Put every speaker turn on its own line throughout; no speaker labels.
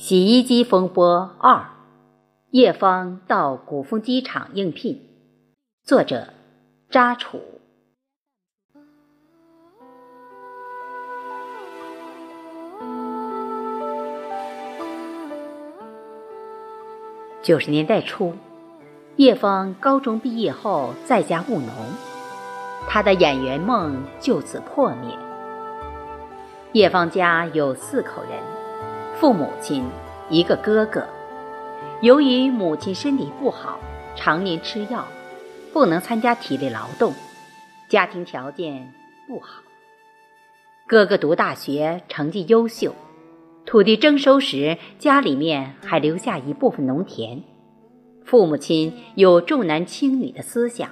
洗衣机风波二，叶芳到古风机场应聘。作者：扎楚。九十年代初，叶芳高中毕业后在家务农，她的演员梦就此破灭。叶芳家有四口人。父母亲，一个哥哥，由于母亲身体不好，常年吃药，不能参加体力劳动，家庭条件不好。哥哥读大学成绩优秀，土地征收时家里面还留下一部分农田。父母亲有重男轻女的思想，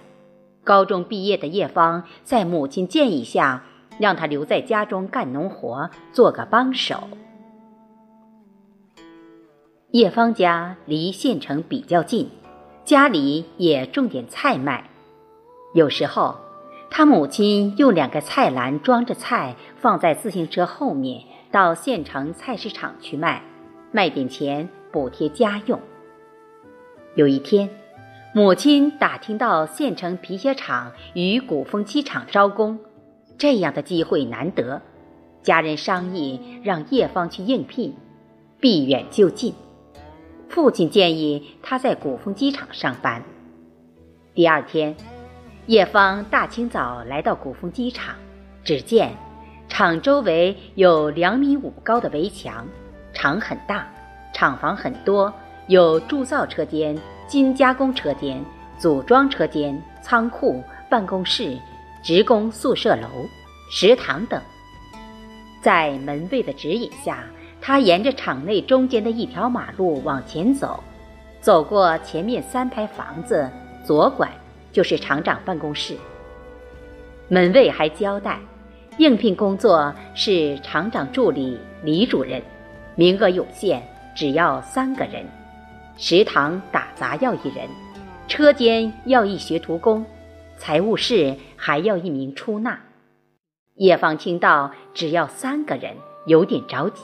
高中毕业的叶芳在母亲建议下，让他留在家中干农活，做个帮手。叶芳家离县城比较近，家里也种点菜卖。有时候，他母亲用两个菜篮装着菜，放在自行车后面，到县城菜市场去卖，卖点钱补贴家用。有一天，母亲打听到县城皮鞋厂与鼓风机厂招工，这样的机会难得，家人商议让叶芳去应聘，避远就近。父亲建议他在鼓风机场上班。第二天，叶芳大清早来到鼓风机场，只见厂周围有两米五高的围墙，厂很大，厂房很多，有铸造车间、精加工车间、组装车间、仓库、办公室、职工宿舍楼、食堂等。在门卫的指引下。他沿着场内中间的一条马路往前走，走过前面三排房子，左拐就是厂长办公室。门卫还交代，应聘工作是厂长助理李主任，名额有限，只要三个人。食堂打杂要一人，车间要一学徒工，财务室还要一名出纳。叶芳听到只要三个人，有点着急。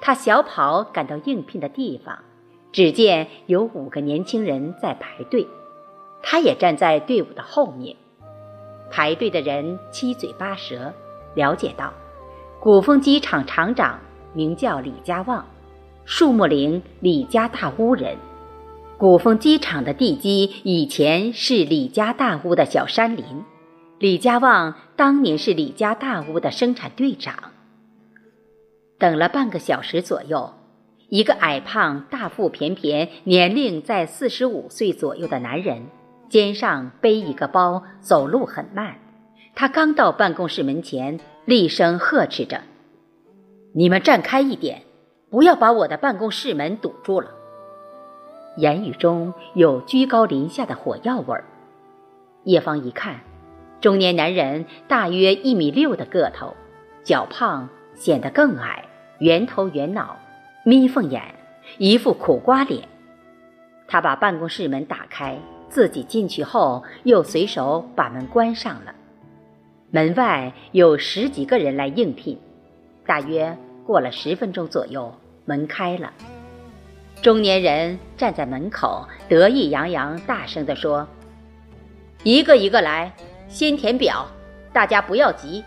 他小跑赶到应聘的地方，只见有五个年轻人在排队，他也站在队伍的后面。排队的人七嘴八舌，了解到，鼓风机厂厂长名叫李家旺，树木林李家大屋人。鼓风机厂的地基以前是李家大屋的小山林，李家旺当年是李家大屋的生产队长。等了半个小时左右，一个矮胖、大腹便便、年龄在四十五岁左右的男人，肩上背一个包，走路很慢。他刚到办公室门前，厉声呵斥着：“你们站开一点，不要把我的办公室门堵住了。”言语中有居高临下的火药味儿。叶芳一看，中年男人大约一米六的个头，脚胖，显得更矮。圆头圆脑，眯缝眼，一副苦瓜脸。他把办公室门打开，自己进去后，又随手把门关上了。门外有十几个人来应聘，大约过了十分钟左右，门开了。中年人站在门口，得意洋洋，大声地说：“一个一个来，先填表，大家不要急。”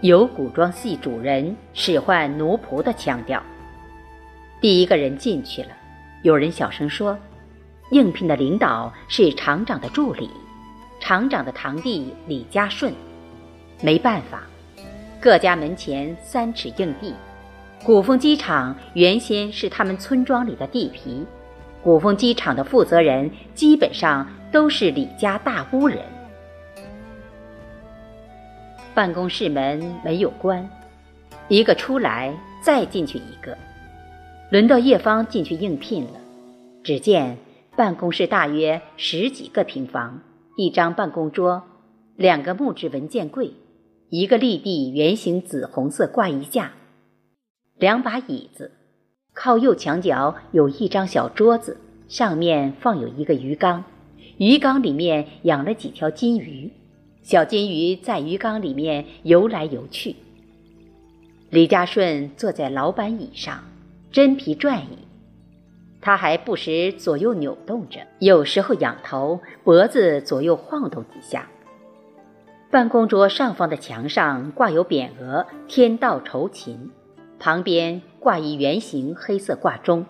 有古装戏主人使唤奴仆的腔调。第一个人进去了，有人小声说：“应聘的领导是厂长的助理，厂长的堂弟李家顺。”没办法，各家门前三尺硬地。古风机场原先是他们村庄里的地皮，古风机场的负责人基本上都是李家大屋人。办公室门没有关，一个出来，再进去一个。轮到叶芳进去应聘了。只见办公室大约十几个平方，一张办公桌，两个木质文件柜，一个立地圆形紫红色挂衣架，两把椅子。靠右墙角有一张小桌子，上面放有一个鱼缸，鱼缸里面养了几条金鱼。小金鱼在鱼缸里面游来游去。李家顺坐在老板椅上，真皮转椅。他还不时左右扭动着，有时候仰头，脖子左右晃动几下。办公桌上方的墙上挂有匾额“天道酬勤”，旁边挂一圆形黑色挂钟。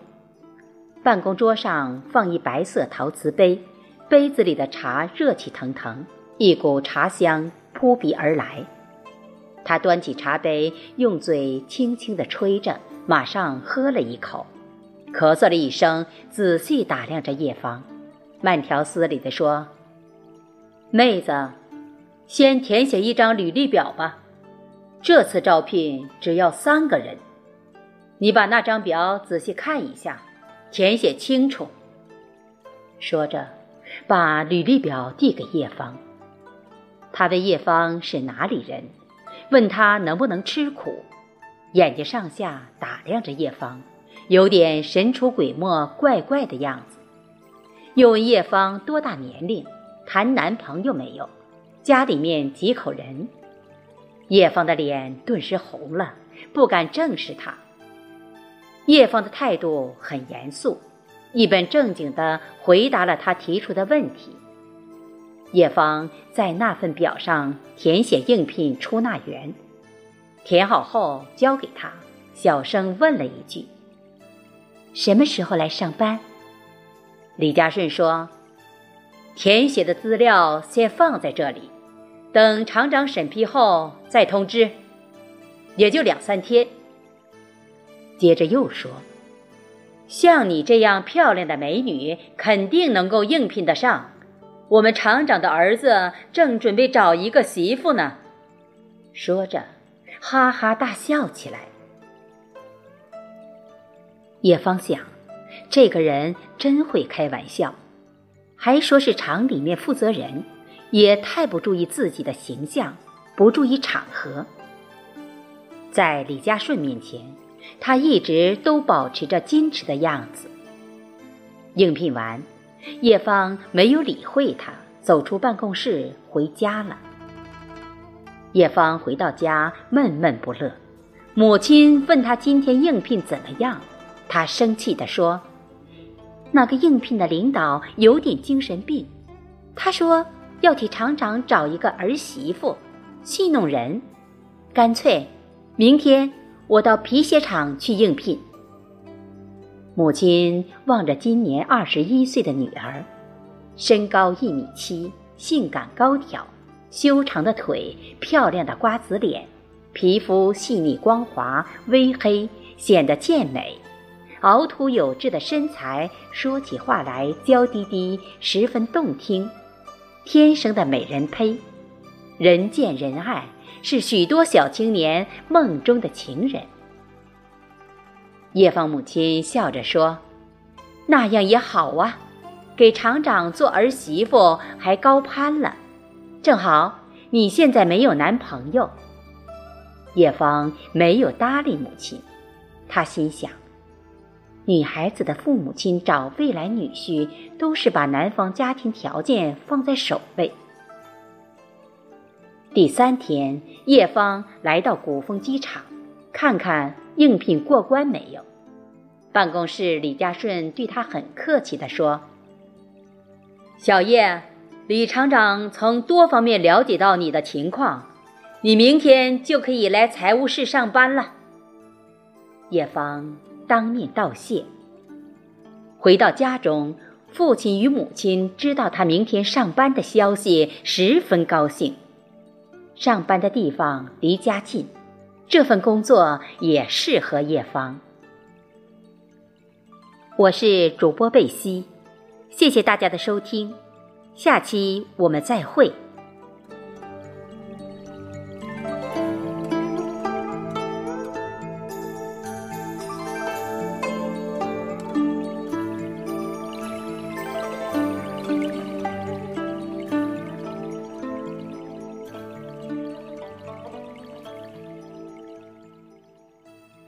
办公桌上放一白色陶瓷杯，杯子里的茶热气腾腾，一股茶香扑鼻而来。他端起茶杯，用嘴轻轻地吹着，马上喝了一口。咳嗽了一声，仔细打量着叶芳，慢条斯理地说：“妹子，先填写一张履历表吧。这次招聘只要三个人，你把那张表仔细看一下，填写清楚。”说着，把履历表递给叶芳。他问叶芳是哪里人，问他能不能吃苦，眼睛上下打量着叶芳。有点神出鬼没、怪怪的样子。又问叶芳多大年龄，谈男朋友没有，家里面几口人。叶芳的脸顿时红了，不敢正视他。叶芳的态度很严肃，一本正经地回答了他提出的问题。叶芳在那份表上填写应聘出纳员，填好后交给他，小声问了一句。什么时候来上班？李家顺说：“填写的资料先放在这里，等厂长审批后再通知，也就两三天。”接着又说：“像你这样漂亮的美女，肯定能够应聘得上。我们厂长的儿子正准备找一个媳妇呢。”说着，哈哈大笑起来。叶芳想，这个人真会开玩笑，还说是厂里面负责人，也太不注意自己的形象，不注意场合。在李家顺面前，他一直都保持着矜持的样子。应聘完，叶芳没有理会他，走出办公室回家了。叶芳回到家闷闷不乐，母亲问他今天应聘怎么样。他生气地说：“那个应聘的领导有点精神病，他说要替厂长找一个儿媳妇，戏弄人。干脆，明天我到皮鞋厂去应聘。”母亲望着今年二十一岁的女儿，身高一米七，性感高挑，修长的腿，漂亮的瓜子脸，皮肤细腻光滑，微黑，显得健美。凹凸有致的身材，说起话来娇滴滴，十分动听，天生的美人胚，人见人爱，是许多小青年梦中的情人。叶芳母亲笑着说：“那样也好啊，给厂长做儿媳妇还高攀了，正好你现在没有男朋友。”叶芳没有搭理母亲，她心想。女孩子的父母亲找未来女婿，都是把男方家庭条件放在首位。第三天，叶芳来到古风机场，看看应聘过关没有。办公室李家顺对他很客气地说：“小叶，李厂长从多方面了解到你的情况，你明天就可以来财务室上班了。”叶芳。当面道谢。回到家中，父亲与母亲知道他明天上班的消息，十分高兴。上班的地方离家近，这份工作也适合叶芳。我是主播贝西，谢谢大家的收听，下期我们再会。